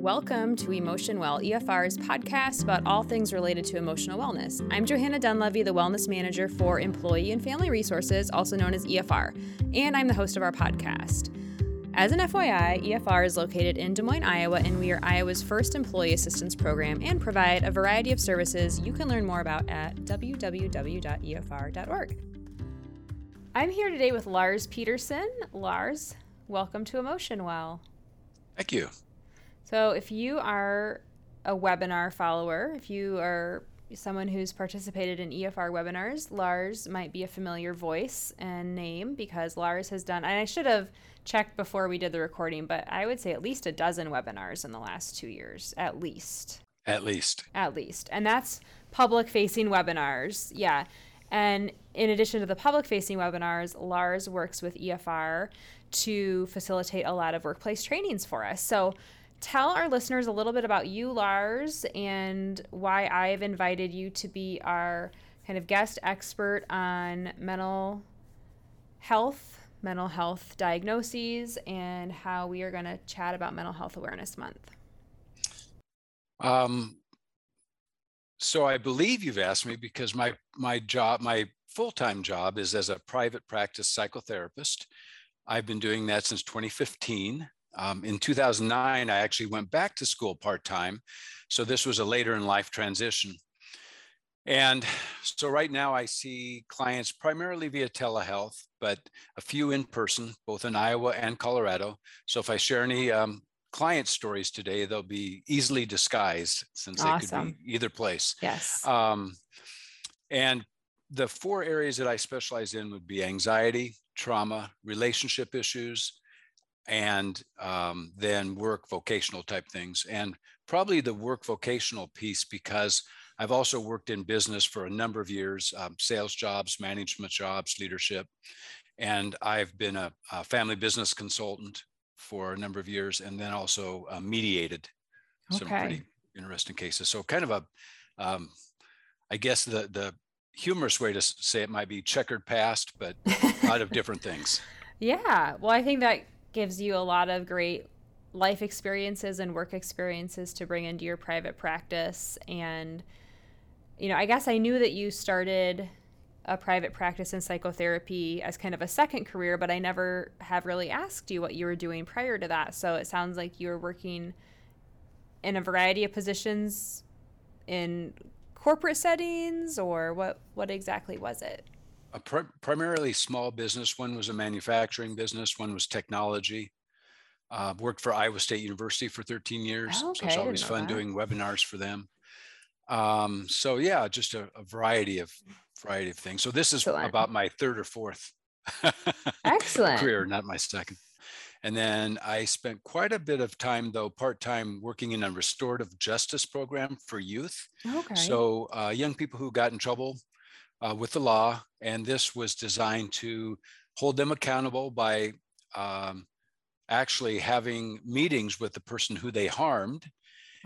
Welcome to Emotion Well, EFR's podcast about all things related to emotional wellness. I'm Johanna Dunlevy, the Wellness Manager for Employee and Family Resources, also known as EFR, and I'm the host of our podcast. As an FYI, EFR is located in Des Moines, Iowa, and we are Iowa's first employee assistance program and provide a variety of services you can learn more about at www.efr.org. I'm here today with Lars Peterson. Lars, welcome to Emotion Well. Thank you. So, if you are a webinar follower, if you are someone who's participated in EFR webinars, Lars might be a familiar voice and name because Lars has done, and I should have checked before we did the recording, but I would say at least a dozen webinars in the last two years, at least. At least. At least. And that's public facing webinars. Yeah. And in addition to the public facing webinars, Lars works with EFR to facilitate a lot of workplace trainings for us. So, tell our listeners a little bit about you, Lars, and why I've invited you to be our kind of guest expert on mental health, mental health diagnoses, and how we are going to chat about Mental Health Awareness Month. Um, so I believe you've asked me because my my job, my full-time job is as a private practice psychotherapist. I've been doing that since 2015. Um, in 2009, I actually went back to school part time. So this was a later in life transition. And so right now I see clients primarily via telehealth, but a few in person, both in Iowa and Colorado. So if I share any um, client stories today, they'll be easily disguised since awesome. they could be either place. Yes. Um, and the four areas that I specialize in would be anxiety, trauma, relationship issues, and um, then work vocational type things. And probably the work vocational piece because I've also worked in business for a number of years, um, sales jobs, management jobs, leadership. And I've been a, a, family business consultant for a number of years and then also uh, mediated okay. some pretty interesting cases. So kind of a, um, I guess the, the humorous way to say it might be checkered past, but a lot of different things. Yeah. Well, I think that gives you a lot of great life experiences and work experiences to bring into your private practice. And, you know, I guess I knew that you started a private practice in psychotherapy as kind of a second career, but I never have really asked you what you were doing prior to that. So it sounds like you were working in a variety of positions in corporate settings or what what exactly was it? A pr- primarily small business. One was a manufacturing business. One was technology. Uh, worked for Iowa State University for 13 years. Oh, okay. So it's always fun that. doing webinars for them. Um, so yeah, just a, a, variety of variety of things. So this is Excellent. about my third or fourth Excellent career, not my second. And then I spent quite a bit of time, though, part time working in a restorative justice program for youth. Okay. So uh, young people who got in trouble uh, with the law, and this was designed to hold them accountable by um, actually having meetings with the person who they harmed,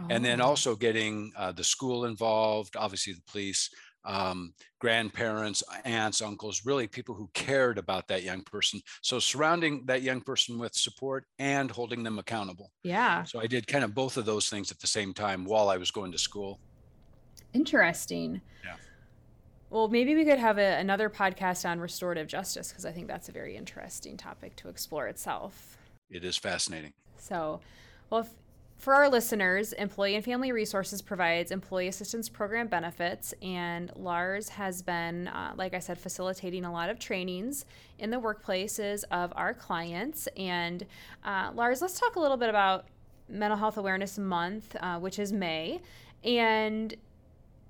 oh. and then oh. also getting uh, the school involved, obviously the police, um, grandparents, aunts, uncles, really people who cared about that young person. So surrounding that young person with support and holding them accountable. Yeah. So I did kind of both of those things at the same time while I was going to school. Interesting. Yeah. Well, maybe we could have a, another podcast on restorative justice because I think that's a very interesting topic to explore itself. It is fascinating. So, well, if, for our listeners, Employee and Family Resources provides employee assistance program benefits, and Lars has been, uh, like I said, facilitating a lot of trainings in the workplaces of our clients. And uh, Lars, let's talk a little bit about Mental Health Awareness Month, uh, which is May. And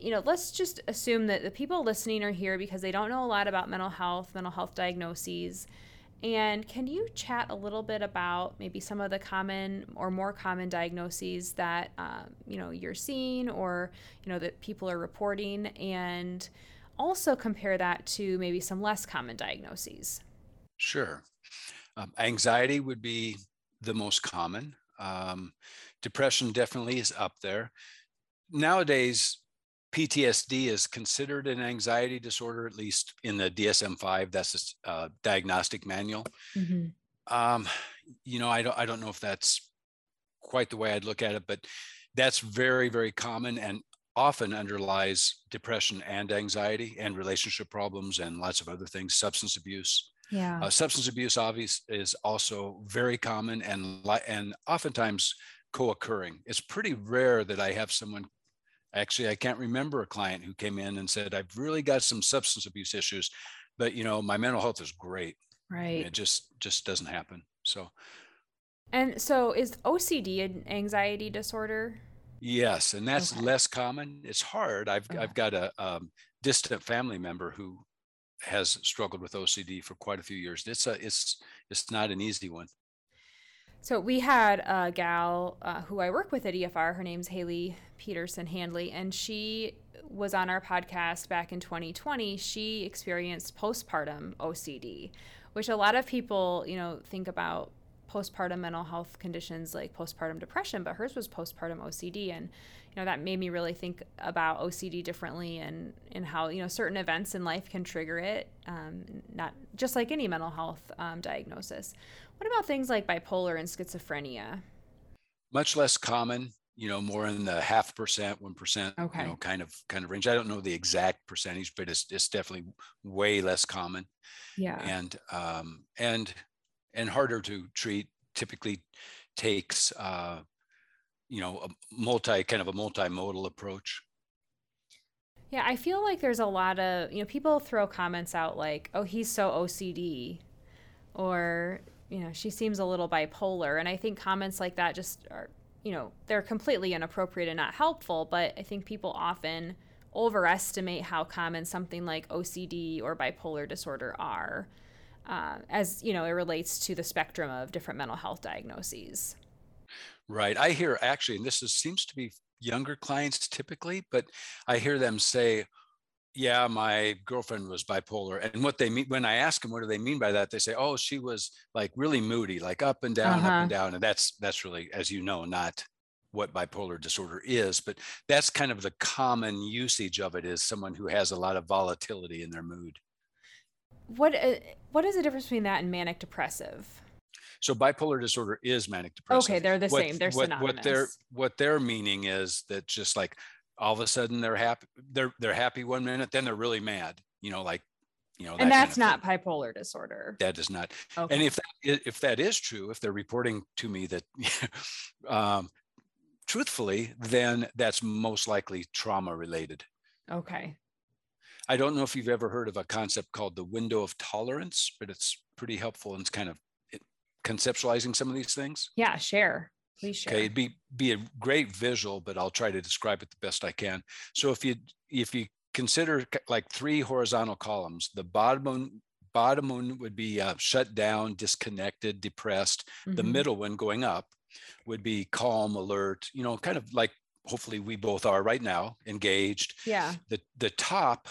you know, let's just assume that the people listening are here because they don't know a lot about mental health, mental health diagnoses. And can you chat a little bit about maybe some of the common or more common diagnoses that um, you know you're seeing, or you know that people are reporting, and also compare that to maybe some less common diagnoses? Sure. Um, anxiety would be the most common. Um, depression definitely is up there. Nowadays, PTSD is considered an anxiety disorder, at least in the DSM 5. That's a uh, diagnostic manual. Mm-hmm. Um, you know, I don't, I don't know if that's quite the way I'd look at it, but that's very, very common and often underlies depression and anxiety and relationship problems and lots of other things, substance abuse. Yeah. Uh, substance abuse obvious is also very common and and oftentimes co-occurring. It's pretty rare that I have someone actually I can't remember a client who came in and said I've really got some substance abuse issues, but you know my mental health is great. Right. It just just doesn't happen. So And so is OCD an anxiety disorder? Yes, and that's Okay. less common. It's hard. I've Okay. I've got a um, distant family member who has struggled with OCD for quite a few years. It's a it's it's not an easy one. So we had a gal uh, who I work with at EFR. Her name's Haley Peterson Handley, and she was on our podcast back in 2020. She experienced postpartum OCD, which a lot of people, you know, think about postpartum mental health conditions like postpartum depression, but hers was postpartum OCD, and you know that made me really think about OCD differently and and how you know certain events in life can trigger it, um, not just like any mental health um, diagnosis. What about things like bipolar and schizophrenia? Much less common, you know, more in the half percent, one percent, Okay. you know, kind of kind of range. I don't know the exact percentage, but it's it's definitely way less common Yeah. and um, and and harder to treat. Typically takes uh, you know a multi kind of a multimodal approach. Yeah, I feel like there's a lot of, you know, people throw comments out like, oh, he's so OCD, or, you know, she seems a little bipolar. And I think comments like that just are, you know, they're completely inappropriate and not helpful. But I think people often overestimate how common something like OCD or bipolar disorder are, uh, as, you know, it relates to the spectrum of different mental health diagnoses. Right. I hear actually, and this is, seems to be younger clients typically, but I hear them say, yeah, my girlfriend was bipolar. And what they mean when I ask them, what do they mean by that? They say, oh, she was like really moody, like up and down, up Uh-huh. and down. And that's, that's really, as you know, not what bipolar disorder is, but that's kind of the common usage of it is someone who has a lot of volatility in their mood. What, uh, what is the difference between that and manic depressive? So bipolar disorder is manic depressive. Okay, they're the what, same. They're what, synonymous. What they're what they're meaning is that just like all of a sudden they're happy, they're they're happy one minute, then they're really mad. You know, like you know, that and kind that's of not thing. bipolar disorder. That is not. Okay. And if that, if that is true, if they're reporting to me that, um, truthfully, then that's most likely trauma related. okay. I don't know if you've ever heard of a concept called the window of tolerance, but it's pretty helpful in kind of conceptualizing some of these things. Yeah, share. Please share. Okay, it'd be be a great visual, but I'll try to describe it the best I can. So if you if you consider like three horizontal columns, the bottom one bottom one would be uh, shut down, disconnected, depressed. The Mhm. middle one going up would be calm, alert. You know, kind of like hopefully we both are right now, engaged. Yeah. The the top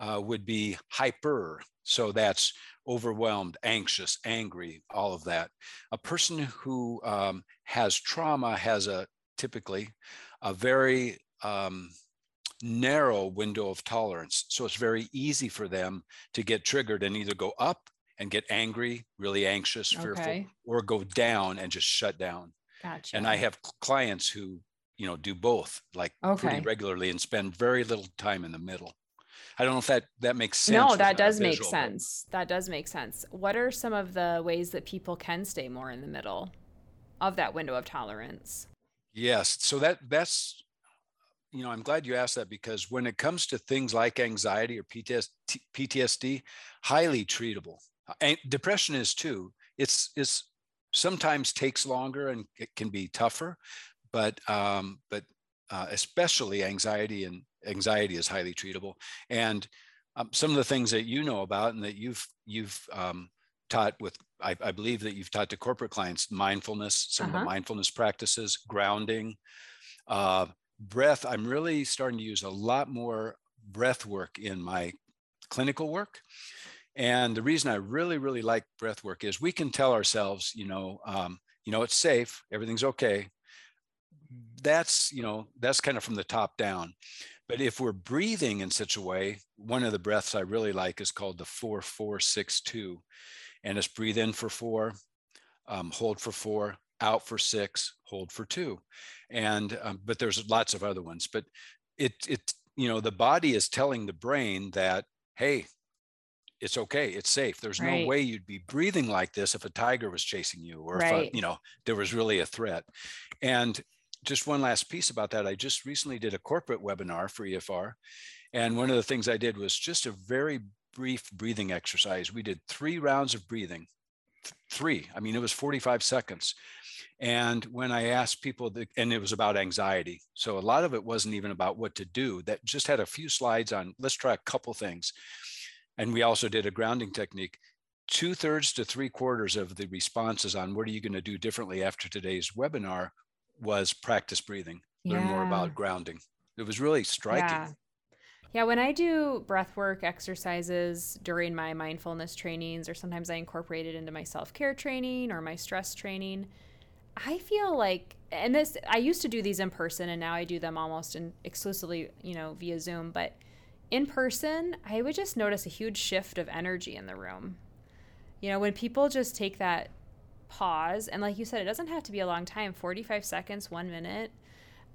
uh, would be hyper. So that's overwhelmed, anxious, angry, all of that. A person who um, has trauma has a typically a very um, narrow window of tolerance. So it's very easy for them to get triggered and either go up and get angry, really anxious, fearful, Okay. or go down and just shut down. Gotcha. And I have clients who, you know, do both like Okay. pretty regularly and spend very little time in the middle. I don't know if that that makes sense. no, that does make sense. That does make sense. What are some of the ways that people can stay more in the middle of that window of tolerance? Yes. So that that's you know, I'm glad you asked that because when it comes to things like anxiety or PTS, PTSD, highly treatable. And depression is too. It's it's sometimes takes longer and it can be tougher, but um, but uh, especially anxiety and anxiety is highly treatable. And um, some of the things that you know about and that you've you've um, taught with I, I believe that you've taught to corporate clients mindfulness, some of Uh-huh. the mindfulness practices, grounding, uh, breath. I'm really starting to use a lot more breath work in my clinical work. And the reason I really, really like breath work is we can tell ourselves, you know, um, you know, it's safe, everything's okay. That's, you know, that's kind of from the top down. But if we're breathing in such a way, one of the breaths I really like is called the four, four, six, two. And it's breathe in for four, um, hold for four, out for six, hold for two. And, um, but there's lots of other ones, but it, it, you know, the body is telling the brain that, hey, it's okay it's safe there's right. no way you'd be breathing like this if a tiger was chasing you or right. if a, you know there was really a threat and just one last piece about that. I just recently did a corporate webinar for efr and one of the things i did was just a very brief breathing exercise. We did three rounds of breathing three i mean it was 45 seconds. And when i asked people and it was about anxiety. So a lot of it wasn't even about what to do that just had a few slides on let's try a couple things. And we also did a grounding technique. Two thirds to three quarters of the responses on what are you going to do differently after today's webinar was practice breathing, yeah. learn more about grounding. It was really striking. Yeah. Yeah, when I do breath work exercises during my mindfulness trainings, or sometimes I incorporate it into my self care training or my stress training, I feel like, and this, I used to do these in person and now I do them almost in, exclusively, you know, via Zoom, but in person, I would just notice a huge shift of energy in the room. You know, when people just take that pause, and like you said, it doesn't have to be a long time 45 seconds, one minute,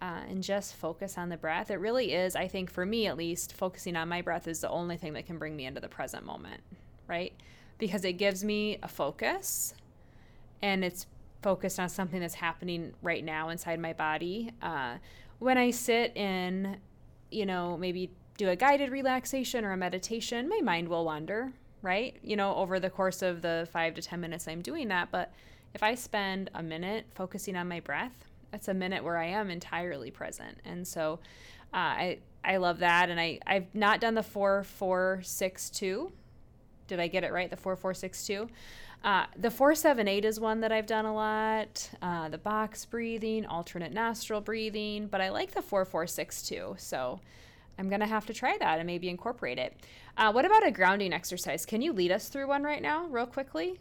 uh, and just focus on the breath. It really is, I think, for me at least, focusing on my breath is the only thing that can bring me into the present moment, right? Because it gives me a focus and it's focused on something that's happening right now inside my body. Uh, when I sit in, you know, maybe do a guided relaxation or a meditation, my mind will wander, right? You know, over the course of the five to 10 minutes I'm doing that. But if I spend a minute focusing on my breath, that's a minute where I am entirely present. And so uh, I, I love that. And I, I've not done the 4462. Did I get it right? The 4462. Uh, the 478 is one that I've done a lot. Uh, the box breathing, alternate nostril breathing, but I like the 4462. So I'm going to have to try that and maybe incorporate it. Uh, what about a grounding exercise? Can you lead us through one right now, real quickly?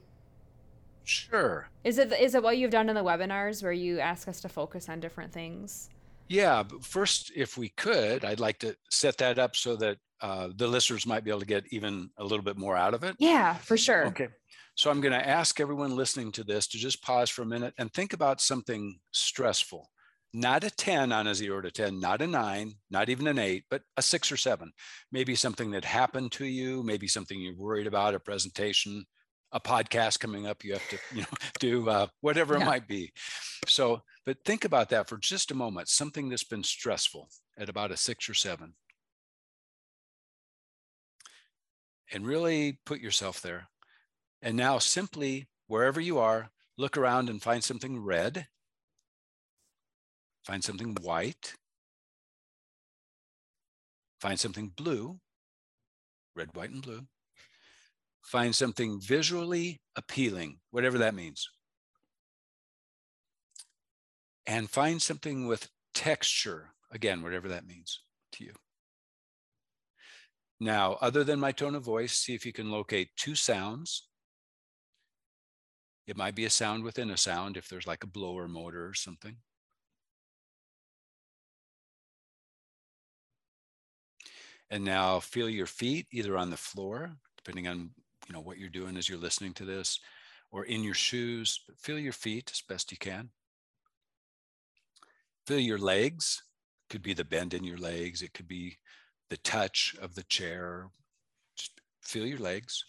Sure. Is it is it what you've done in the webinars where you ask us to focus on different things? Yeah, but first, if we could, I'd like to set that up so that uh, the listeners might be able to get even a little bit more out of it. Yeah, for sure. Okay. So I'm going to ask everyone listening to this to just pause for a minute and think about something stressful not a 10 on a zero to 10, not a nine, not even an eight, but a six or seven. Maybe something that happened to you, maybe something you're worried about, a presentation, a podcast coming up, you have to, you know, do uh, whatever yeah. it might be. So, but think about that for just a moment, something that's been stressful at about a six or seven. And really put yourself there. And now simply, wherever you are, look around and find something red Find something white. Find something blue, red, white, and blue. Find something visually appealing, whatever that means. And find something with texture, again, whatever that means to you. Now, other than my tone of voice, see if you can locate two sounds. It might be a sound within a sound if there's like a blower motor or something. And now feel your feet either on the floor, depending on you know what you're doing as you're listening to this, or in your shoes. But feel your feet as best you can. Feel your legs. Could be the bend in your legs. It could be the touch of the chair. Just feel your legs.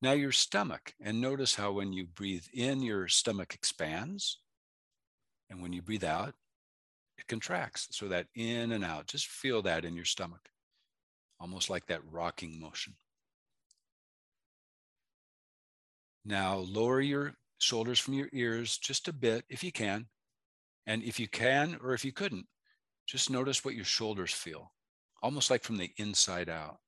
Now your stomach, and notice how when you breathe in, your stomach expands. And when you breathe out, it contracts. So that in and out, just feel that in your stomach almost like that rocking motion. Now lower your shoulders from your ears just a bit if you can. And if you can, or if you couldn't, just notice what your shoulders feel, almost like from the inside out.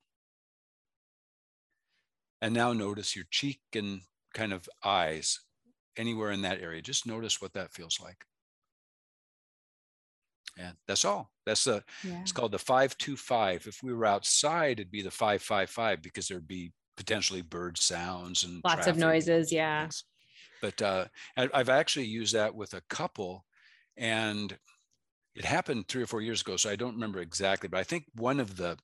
And now notice your cheek and kind of eyes, anywhere in that area. Just notice what that feels like. And that's all. That's the yeah. it's called the 525. If we were outside, it'd be the 555 because there'd be potentially bird sounds and lots of noises. Yeah. But uh, I've actually used that with a couple, and it happened three or four years ago. So I don't remember exactly, but I think one of the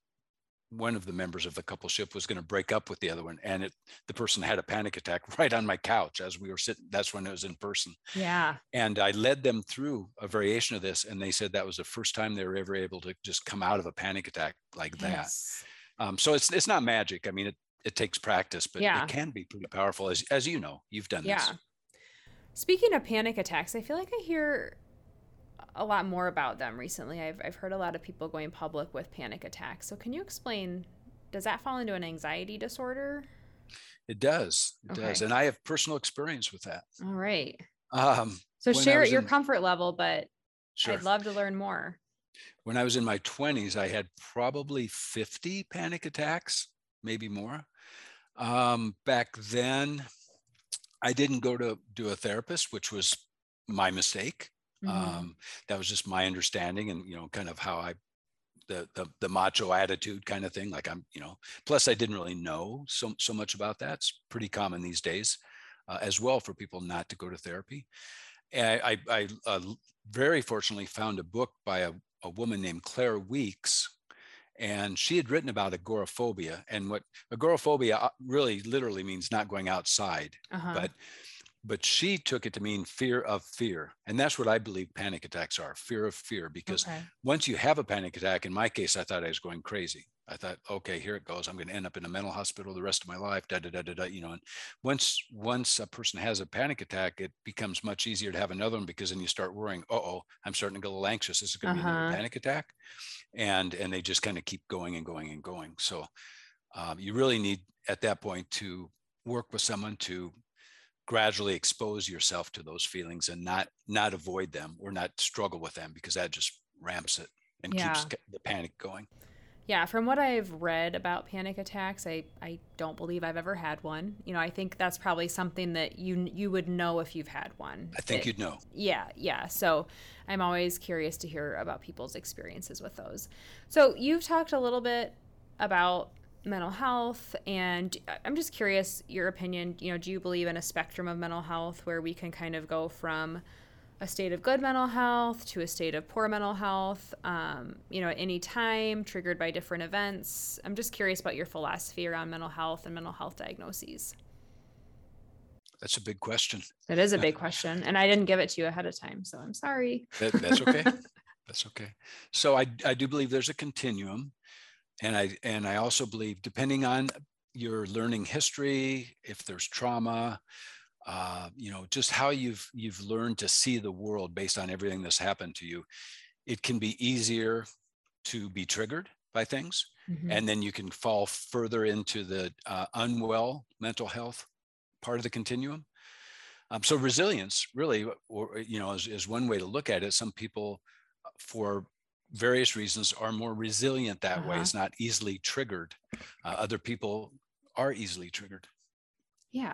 one of the members of the coupleship was going to break up with the other one and it the person had a panic attack right on my couch as we were sitting that's when it was in person yeah and i led them through a variation of this and they said that was the first time they were ever able to just come out of a panic attack like yes. that um, so it's it's not magic i mean it it takes practice but yeah. it can be pretty powerful as as you know you've done yeah. this speaking of panic attacks i feel like i hear a lot more about them recently. I've, I've heard a lot of people going public with panic attacks. So, can you explain? Does that fall into an anxiety disorder? It does. It okay. does. And I have personal experience with that. All right. Um, so, share at your in, comfort level, but sure. I'd love to learn more. When I was in my 20s, I had probably 50 panic attacks, maybe more. Um, back then, I didn't go to do a therapist, which was my mistake. Mm-hmm. Um, that was just my understanding and, you know, kind of how I, the, the, the macho attitude kind of thing. Like I'm, you know, plus I didn't really know so, so much about that. It's pretty common these days uh, as well for people not to go to therapy. And I, I, I uh, very fortunately found a book by a, a woman named Claire Weekes and she had written about agoraphobia and what agoraphobia uh, really literally means not going outside uh-huh. but but she took it to mean fear of fear and that's what i believe panic attacks are fear of fear because okay. once you have a panic attack in my case i thought i was going crazy i thought okay here it goes i'm going to end up in a mental hospital the rest of my life da da da da da you know and once once a person has a panic attack it becomes much easier to have another one because then you start worrying Uh oh i'm starting to get a little anxious this is going to uh-huh. be a uh-huh. panic attack and and they just kind of keep going and going and going so um, you really need at that point to work with someone to gradually expose yourself to those feelings and not not avoid them or not struggle with them because that just ramps it and yeah. keeps the panic going. Yeah from what i've read about panic attacks i i don't believe i've ever had one. You know i think that's probably something that you you would know if you've had one. I think you'd know. Yeah yeah. So i'm always curious to hear about people's experiences with those. So you've talked a little bit about mental health and i'm just curious your opinion you know do you believe in a spectrum of mental health where we can kind of go from a state of good mental health to a state of poor mental health um, you know at any time triggered by different events? I'm just curious about your philosophy around mental health and mental health diagnoses. That's a big question. It is a big question and i didn't give it to you ahead of time so i'm sorry. That, that's okay. That's okay. So I, I do believe there's a continuum and i and i also believe depending on your learning history if there's trauma uh, you know just how you've you've learned to see the world based on everything that's happened to you it can be easier to be triggered by things mm-hmm. and then you can fall further into the uh, unwell mental health part of the continuum um, so resilience really or you know is, is one way to look at it some people uh, for various reasons are more resilient that uh-huh. way it's not easily triggered. Uh, other people are easily triggered. Yeah.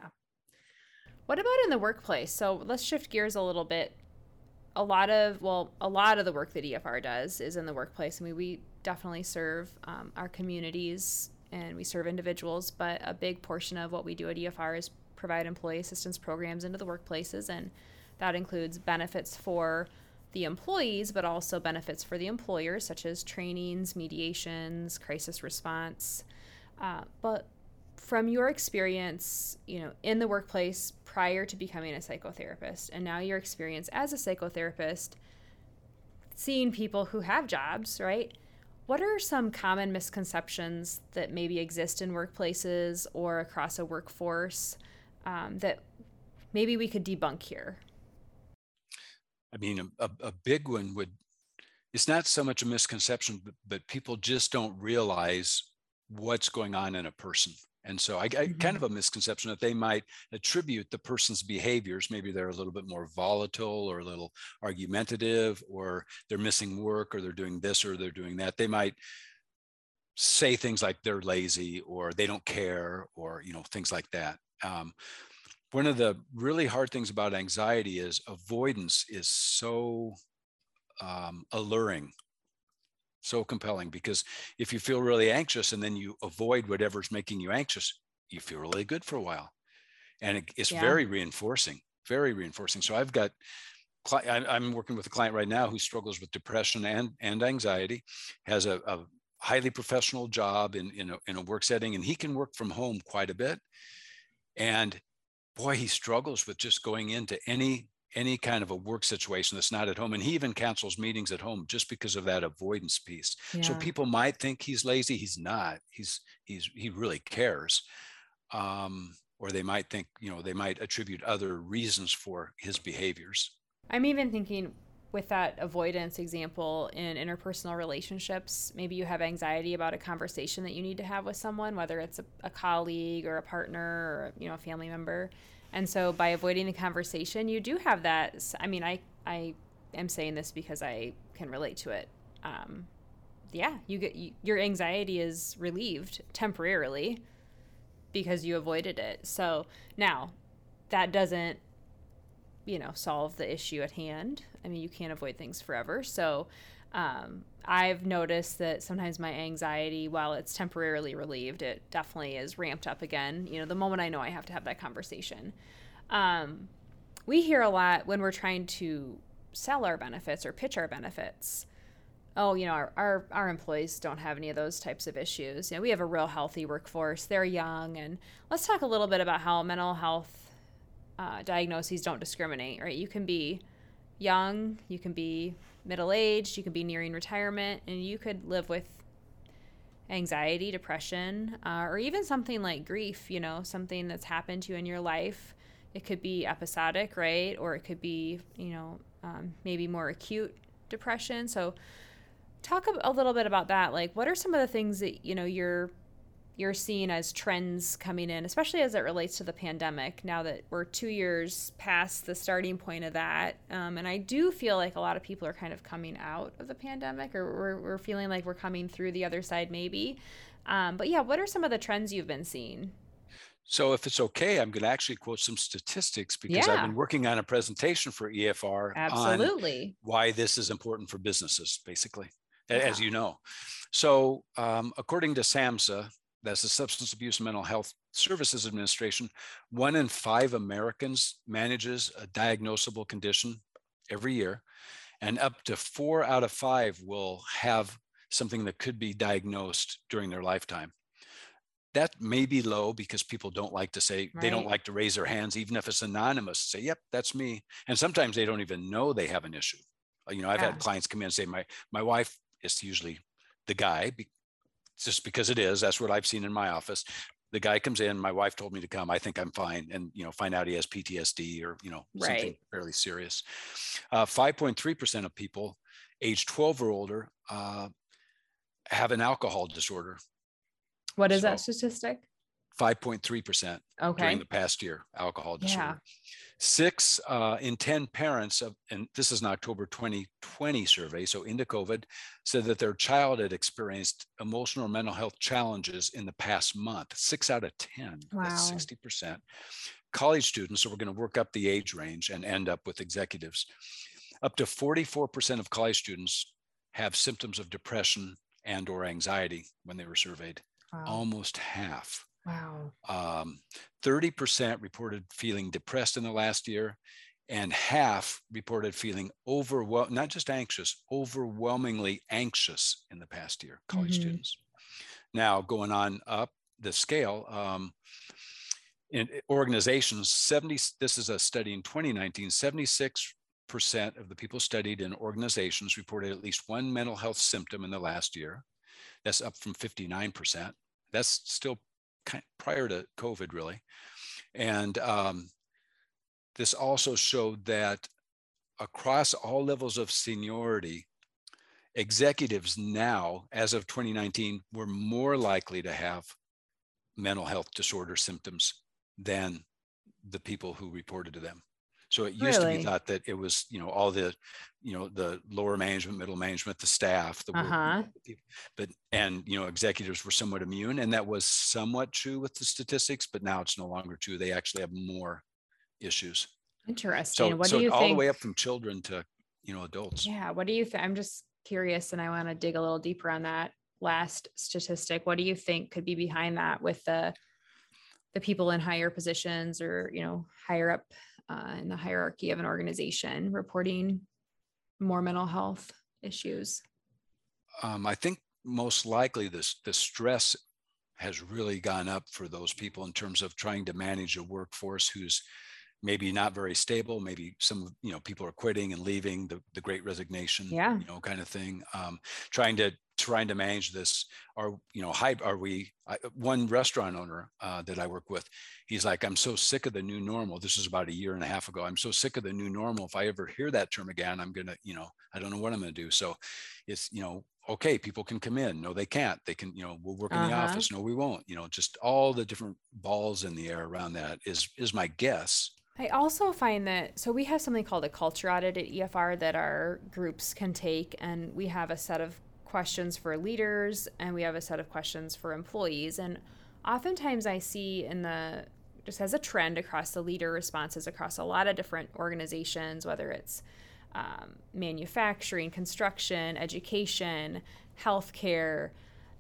What about in the workplace? So let's shift gears a little bit. A lot of well a lot of the work that efr does is in the workplace. I mean we definitely serve um, our communities and we serve individuals but a big portion of what we do at efr is provide employee assistance programs into the workplaces and that includes benefits for the employees, but also benefits for the employers, such as trainings, mediations, crisis response. Uh, but from your experience, you know, in the workplace prior to becoming a psychotherapist, and now your experience as a psychotherapist, seeing people who have jobs, right? What are some common misconceptions that maybe exist in workplaces or across a workforce um, that maybe we could debunk here? I mean, a, a big one would, it's not so much a misconception, but, but people just don't realize what's going on in a person. And so I, I mm-hmm. kind of a misconception that they might attribute the person's behaviors. Maybe they're a little bit more volatile or a little argumentative, or they're missing work, or they're doing this, or they're doing that. They might say things like they're lazy, or they don't care, or you know things like that. Um, one of the really hard things about anxiety is avoidance is so um, alluring so compelling because if you feel really anxious and then you avoid whatever's making you anxious you feel really good for a while and it, it's yeah. very reinforcing very reinforcing so i've got i'm working with a client right now who struggles with depression and and anxiety has a, a highly professional job in, in, a, in a work setting, and he can work from home quite a bit. And boy, he struggles with just going into any any kind of a work situation that's not at home and he even cancels meetings at home just because of that avoidance piece yeah. so people might think he's lazy he's not he's he's he really cares um, or they might think you know they might attribute other reasons for his behaviors i'm even thinking with that avoidance example in interpersonal relationships, maybe you have anxiety about a conversation that you need to have with someone, whether it's a, a, colleague or a partner or you know a family member. And so by avoiding the conversation, you do have that. I mean, I I am saying this because I can relate to it. Um, yeah, you get you, your anxiety is relieved temporarily because you avoided it. So now that doesn't you know solve the issue at hand i mean you can't avoid things forever so um, i've noticed that sometimes my anxiety while it's temporarily relieved it definitely is ramped up again you know the moment i know i have to have that conversation um, we hear a lot when we're trying to sell our benefits or pitch our benefits oh, you know, our, our, our, employees don't have any of those types of issues. You know, we have a real healthy workforce. They're young. And let's talk a little bit about how mental health uh, diagnoses don't discriminate, right? You can be young, you can be middle aged, you can be nearing retirement, and you could live with anxiety, depression, uh, or even something like grief, you know, something that's happened to you in your life. It could be episodic, right? Or it could be, you know, um, maybe more acute depression. So, talk a, a little bit about that. Like, what are some of the things that, you know, you're you're seeing as trends coming in, especially as it relates to the pandemic, now that we're two years past the starting point of that. Um, and I do feel like a lot of people are kind of coming out of the pandemic, or we're, we're feeling like we're coming through the other side, maybe. Um, but yeah, what are some of the trends you've been seeing? So, if it's okay, I'm going to actually quote some statistics because yeah. I've been working on a presentation for EFR Absolutely. on why this is important for businesses, basically, yeah. as you know. So, um, according to SAMHSA, that's the Substance Abuse and Mental Health Services Administration, one in five Americans manages a diagnosable condition every year, and up to four out of five will have something that could be diagnosed during their lifetime. That may be low because people don't like to say, right. they don't like to raise their hands, even if it's anonymous, say, yep, that's me. And sometimes they don't even know they have an issue. You know, I've yeah. had clients come in and say, my, my wife is usually the guy just because it is. That's what I've seen in my office. The guy comes in. My wife told me to come. I think I'm fine, and you know, find out he has PTSD or you know right. something fairly serious. Uh, 5.3 percent of people age 12 or older uh, have an alcohol disorder. What is so, that statistic? 5.3% okay. during the past year, alcohol disorder. Yeah. Six uh, in 10 parents, of, and this is an October 2020 survey, so into COVID, said that their child had experienced emotional or mental health challenges in the past month. Six out of 10, wow. that's 60%. College students, so we're going to work up the age range and end up with executives. Up to 44% of college students have symptoms of depression and or anxiety when they were surveyed. Wow. Almost half. Wow. Um, 30% reported feeling depressed in the last year, and half reported feeling overwhelmed, not just anxious, overwhelmingly anxious in the past year, college mm-hmm. students. Now, going on up the scale, um, in organizations, 70, this is a study in 2019, 76 percent of the people studied in organizations reported at least one mental health symptom in the last year. That's up from 59%. That's still prior to COVID, really. And um, this also showed that across all levels of seniority, executives now, as of 2019, were more likely to have mental health disorder symptoms than the people who reported to them. So it used really? to be thought that it was, you know, all the, you know, the lower management, middle management, the staff, the uh-huh. but and you know, executives were somewhat immune, and that was somewhat true with the statistics, but now it's no longer true. They actually have more issues. Interesting. So, what so do you all think? the way up from children to, you know, adults. Yeah. What do you think? I'm just curious, and I want to dig a little deeper on that last statistic. What do you think could be behind that with the the people in higher positions or you know higher up uh, in the hierarchy of an organization reporting more mental health issues? Um, I think most likely this the stress has really gone up for those people in terms of trying to manage a workforce who's maybe not very stable maybe some you know people are quitting and leaving the, the great resignation yeah. you know kind of thing um, trying to trying to manage this. Are you know how are we I, one restaurant owner uh, that i work with he's like i'm so sick of the new normal. This is about a year and a half ago. I'm so sick of the new normal. If i ever hear that term again i'm gonna you know i don't know what i'm gonna do. So it's you know okay people can come in. No they can't. They can you know we'll work in uh-huh. the office. No we won't. You know just all the different balls in the air around that is is my guess I also find that so we have something called a culture audit at EFR that our groups can take, and we have a set of questions for leaders and we have a set of questions for employees. And oftentimes I see in the just as a trend across the leader responses across a lot of different organizations, whether it's um, manufacturing, construction, education, healthcare,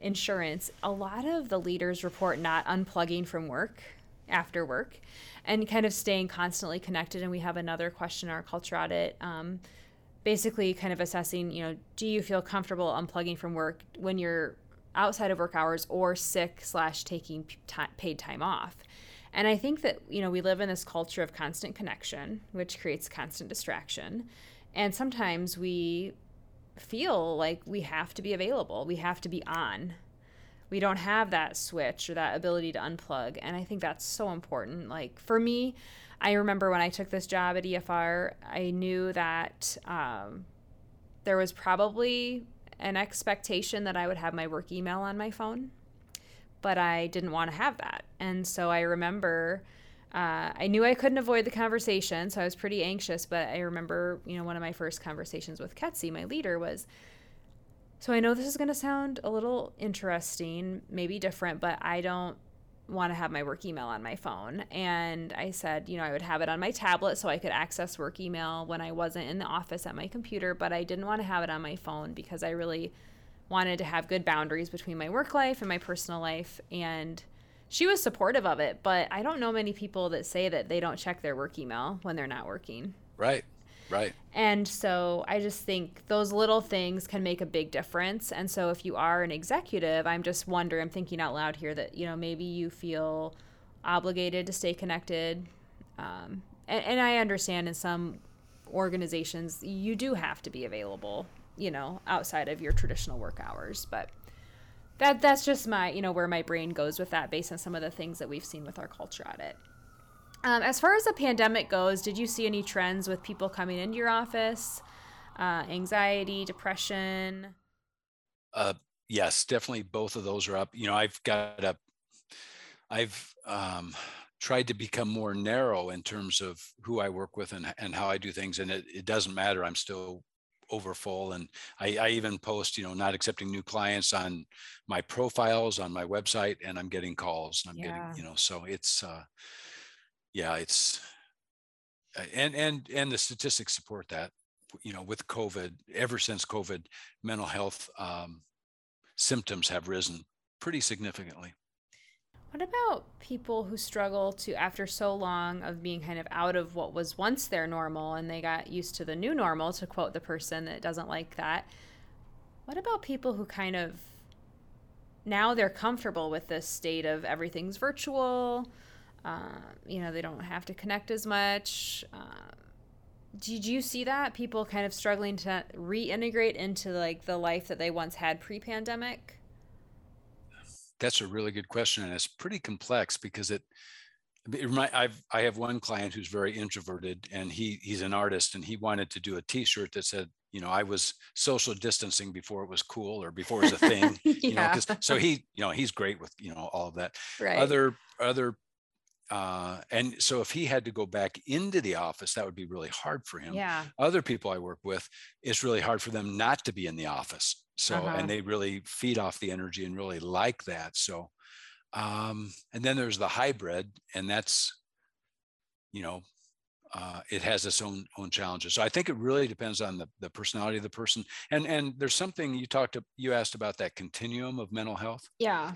insurance, a lot of the leaders report not unplugging from work after work and kind of staying constantly connected. And we have another question our culture audit. Um, basically kind of assessing, you know, do you feel comfortable unplugging from work when you're outside of work hours or sick slash taking paid time off? And I think that, you know, we live in this culture of constant connection, which creates constant distraction. And sometimes we feel like we have to be available, we have to be on we don't have that switch or that ability to unplug. And I think that's so important. Like for me, I remember when I took this job at EFR, I knew that um, there was probably an expectation that I would have my work email on my phone, but I didn't want to have that. And so I remember. Uh, I knew I couldn't avoid the conversation, so I was pretty anxious. But I remember, you know, one of my first conversations with Ketsi, my leader, was, so I know this is going to sound a little interesting, maybe different, but I don't want to have my work email on my phone. And I said, you know, I would have it on my tablet so I could access work email when I wasn't in the office at my computer, but I didn't want to have it on my phone because I really wanted to have good boundaries between my work life and my personal life. And she was supportive of it, but I don't know many people that say that they don't check their work email when they're not working. Right. Right. And so I just think those little things can make a big difference. And so if you are an executive, I'm just wondering, I'm thinking out loud here that, you know, maybe you feel obligated to stay connected. Um, and, and I understand in some organizations, you do have to be available, you know, outside of your traditional work hours. But that that's just my, you know, where my brain goes with that based on some of the things that we've seen with our culture audit. Um, as far as the pandemic goes, did you see any trends with people coming into your office? Uh, anxiety, depression? Uh, yes, definitely both of those are up. You know, I've got a, I've um, tried to become more narrow in terms of who I work with and, and how I do things. And it, it doesn't matter. I'm still over full. And I, I even post, you know, not accepting new clients on my profiles on my website and I'm getting calls and I'm yeah. getting, you know, so it's, uh, yeah, it's uh, and and and the statistics support that. You know, with COVID, ever since COVID, mental health um, symptoms have risen pretty significantly. What about people who struggle to, after so long of being kind of out of what was once their normal and they got used to the new normal, to quote the person that doesn't like that? What about people who kind of now they're comfortable with this state of everything's virtual? Uh, you know, they don't have to connect as much. Uh, did you see that people kind of struggling to reintegrate into like the life that they once had pre-pandemic? That's a really good question, and it's pretty complex because it. it I've I have one client who's very introverted, and he he's an artist, and he wanted to do a T-shirt that said, you know, I was social distancing before it was cool or before it was a thing. yeah. You know, because so he, you know, he's great with you know all of that. Right. Other other uh, and so if he had to go back into the office, that would be really hard for him. Yeah. Other people I work with, it's really hard for them not to be in the office. So, uh-huh. and they really feed off the energy and really like that. So, um, and then there's the hybrid, and that's, you know, uh, it has its own own challenges. So I think it really depends on the the personality of the person. And and there's something you talked to, you asked about that continuum of mental health. Yeah.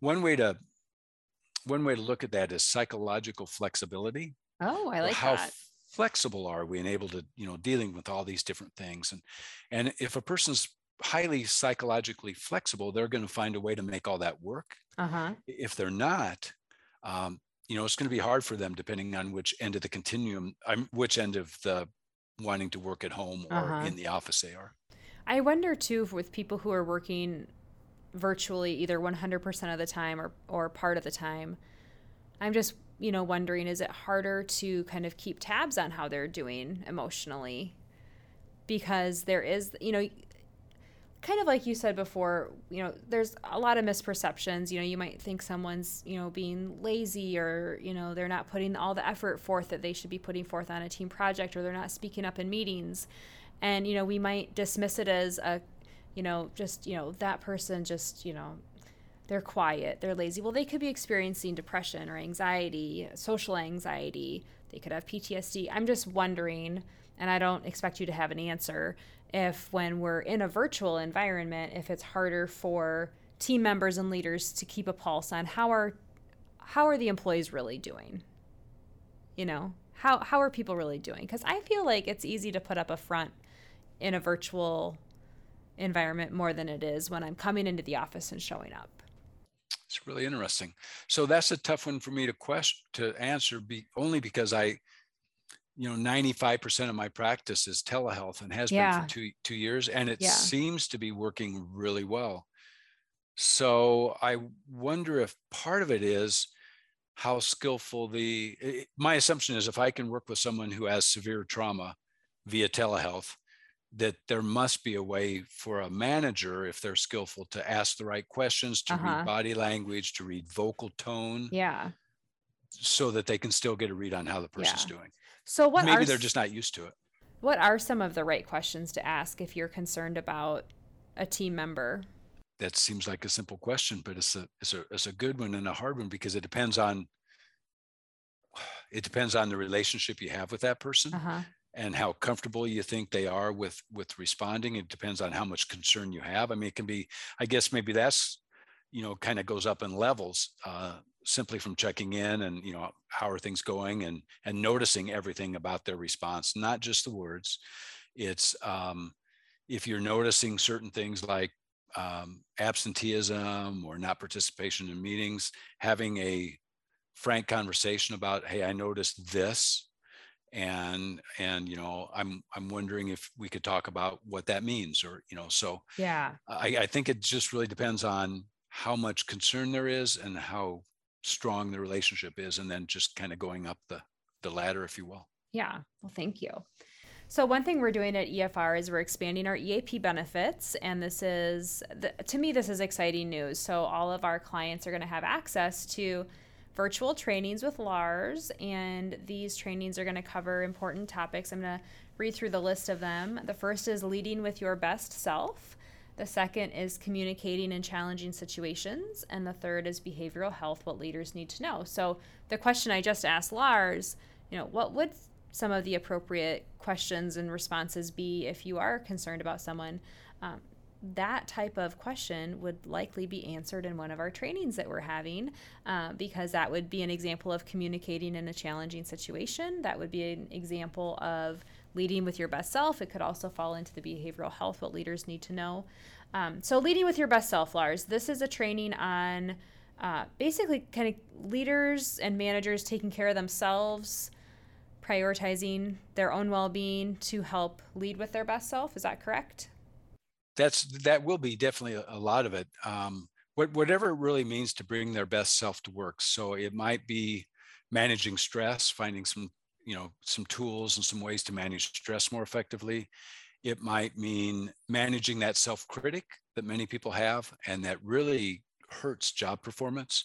One way to one way to look at that is psychological flexibility. Oh, I like how that. flexible are we and able to, you know, dealing with all these different things. And and if a person's highly psychologically flexible, they're going to find a way to make all that work. Uh-huh. If they're not, um, you know, it's going to be hard for them depending on which end of the continuum, um, which end of the wanting to work at home or Uh-huh. in the office they are. I wonder too with people who are working virtually either 100% of the time or, or part of the time. I'm just, you know, wondering is it harder to kind of keep tabs on how they're doing emotionally? Because there is, you know, kind of like you said before, you know, there's a lot of misperceptions. You know, you might think someone's, you know, being lazy or, you know, they're not putting all the effort forth that they should be putting forth on a team project or they're not speaking up in meetings. And, you know, we might dismiss it as a, you know, just, you know, that person just, you know, they're quiet, they're lazy. Well, they could be experiencing depression or anxiety, social anxiety. They could have PTSD. I'm just wondering, and I don't expect you to have an answer, if when we're in a virtual environment, if it's harder for team members and leaders to keep a pulse on how are how are the employees really doing? You know, how how are people really doing? Because I feel like it's easy to put up a front in a virtual environment more than it is when I'm coming into the office and showing up. It's really interesting. So that's a tough one for me to question to answer, be, only because I, you know, 95% of my practice is telehealth and has Yeah. been for two two years, and it Yeah. seems to be working really well. So I wonder if part of it is how skillful the. My assumption is if I can work with someone who has severe trauma via telehealth, that there must be a way for a manager, if they're skillful, to ask the right questions, to Uh-huh. read body language, to read vocal tone, Yeah. so that they can still get a read on how the person's Yeah. doing. So what Maybe are they're just not used to it. what are some of the right questions to ask if you're concerned about a team member? That seems like a simple question, but it's a it's a it's a good one and a hard one because it depends on it depends on the relationship you have with that person Uh-huh. And how comfortable you think they are with with responding. It depends on how much concern you have. I mean it can be i guess maybe that's you know kind of goes up in levels uh, simply from checking in and you know how are things going and and noticing everything about their response not just the words. It's um, if you're noticing certain things like um, absenteeism or not participation in meetings having a frank conversation about hey i noticed this and and you know i'm i'm wondering if we could talk about what that means or you know so Yeah. i i think it just really depends on how much concern there is and how strong the relationship is and then just kind of going up the the ladder if you will Yeah. Well, thank you. So one thing we're doing at EFR is we're expanding our EAP benefits, and this is the, to me this is exciting news. So all of our clients are going to have access to virtual trainings with Lars, and these trainings are going to cover important topics. I'm going to read through the list of them. The first is leading with your best self. The second is communicating in challenging situations. And the third is behavioral health, what leaders need to know. So, the question I just asked Lars, you know, what would some of the appropriate questions and responses be if you are concerned about someone? Um, that type of question would likely be answered in one of our trainings that we're having uh, because that would be an example of communicating in a challenging situation. That would be an example of leading with your best self. It could also fall into the behavioral health, what leaders need to know. Um, so, leading with your best self, Lars, this is a training on uh, basically kind of leaders and managers taking care of themselves, prioritizing their own well being to help lead with their best self. Is that correct? That's that will be definitely a, lot of it um what, whatever it really means to bring their best self to work. So it might be managing stress finding some you know some tools and some ways to manage stress more effectively. It might mean managing that self-critic that many people have and that really hurts job performance.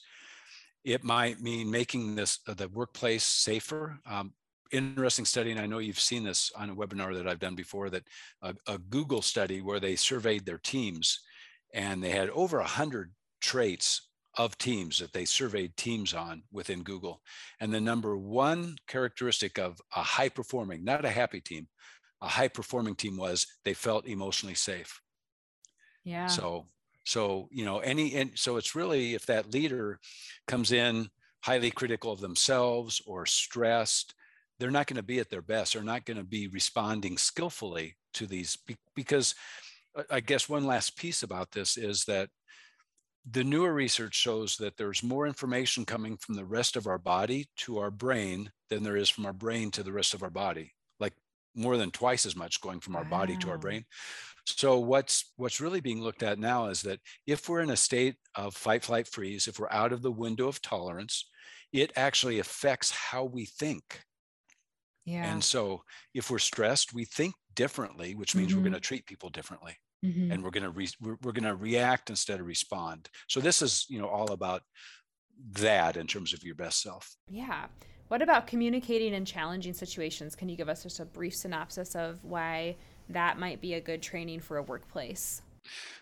It might mean making this uh, the workplace safer um, interesting study, and I know you've seen this on a webinar that I've done before, that a, a Google study where they surveyed their teams and they had over 100 traits of teams that they surveyed teams on within Google. And the number one characteristic of a high performing, not a happy team, a high performing team was they felt emotionally safe. Yeah. So, so, you know, any, and so it's really if that leader comes in highly critical of themselves or stressed, they're not going to be at their best. They're not going to be responding skillfully to these because uh, I guess one last piece about this is that the newer research shows that there's more information coming from the rest of our body to our brain than there is from our brain to the rest of our body like more than twice as much going from our wow. body to our brain so what's what's really being looked at now is that if we're in a state of fight flight freeze if we're out of the window of tolerance it actually affects how we think yeah. and so if we're stressed we think differently which means mm-hmm. we're going to treat people differently mm-hmm. and we're going to re- we're, we're going to react instead of respond. So this is you know all about that in terms of your best self. Yeah. What about communicating in challenging situations? Can you give us just a brief synopsis of why that might be a good training for a workplace?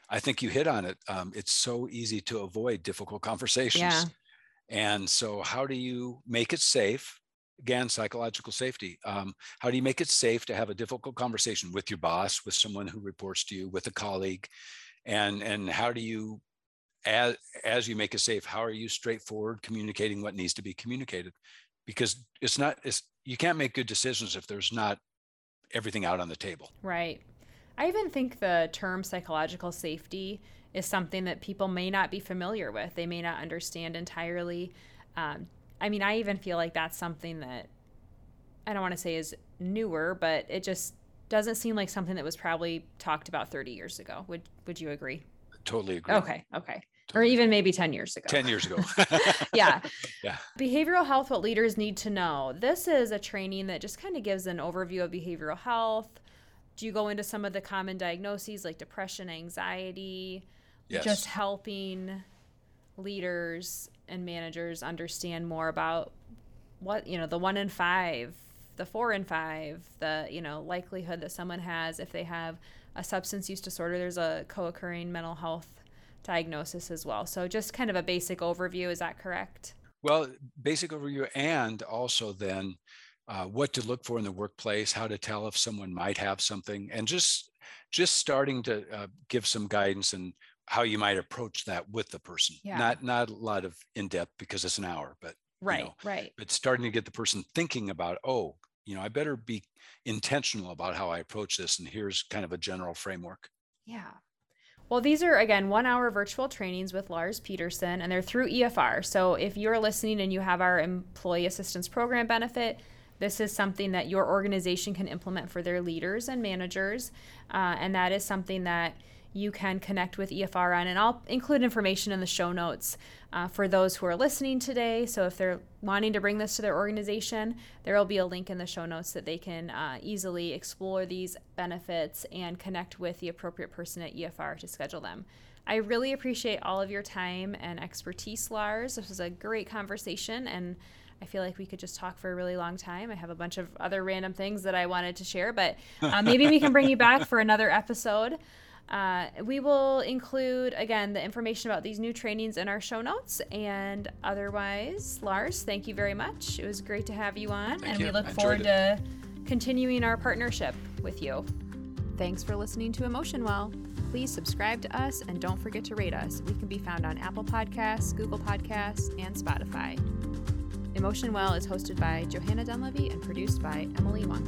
I think you hit on it. Um, it's so easy to avoid difficult conversations. Yeah. and so how do you make it safe again psychological safety um, how do you make it safe to have a difficult conversation with your boss with someone who reports to you with a colleague? And and how do you as as you make it safe how are you straightforward communicating what needs to be communicated? Because it's not it's you can't make good decisions if there's not everything out on the table. Right. I even think the term psychological safety is something that people may not be familiar with. They may not understand entirely um, I mean, I even feel like that's something that I don't want to say is newer, but it just doesn't seem like something that was probably talked about 30 years ago. Would would you agree? Totally agree. Okay, okay. Totally. Or even maybe 10 years ago. 10 years ago. yeah. Yeah. Behavioral health what leaders need to know. This is a training that just kind of gives an overview of behavioral health. Do you go into some of the common diagnoses like depression, anxiety, yes. just helping leaders and managers understand more about what you know the one in five the four in five the you know likelihood that someone has if they have a substance use disorder there's a co-occurring mental health diagnosis as well. So just kind of a basic overview is that correct? Well basic overview and also then uh, what to look for in the workplace how to tell if someone might have something and just just starting to uh, give some guidance and how you might approach that with the person. Yeah. Not not a lot of in depth because it's an hour, but right, you know, right. But starting to get the person thinking about, oh, you know, I better be intentional about how I approach this, and here's kind of a general framework. Yeah. Well, these are again one hour virtual trainings with Lars Peterson, and they're through EFR. So if you're listening and you have our employee assistance program benefit, this is something that your organization can implement for their leaders and managers, uh, and that is something that you can connect with EFRN. And I'll include information in the show notes uh, for those who are listening today. So if they're wanting to bring this to their organization, there will be a link in the show notes that they can uh, easily explore these benefits and connect with the appropriate person at EFR to schedule them. I really appreciate all of your time and expertise, Lars. This was a great conversation and I feel like we could just talk for a really long time. I have a bunch of other random things that I wanted to share, but uh, maybe we can bring you back for another episode. Uh, we will include, again, the information about these new trainings in our show notes. And otherwise, Lars, thank you very much. It was great to have you on. Thank and you. we look forward it. to continuing our partnership with you. Thanks for listening to Emotion Well. Please subscribe to us and don't forget to rate us. We can be found on Apple Podcasts, Google Podcasts, and Spotify. Emotion Well is hosted by Johanna Dunleavy and produced by Emily Wong.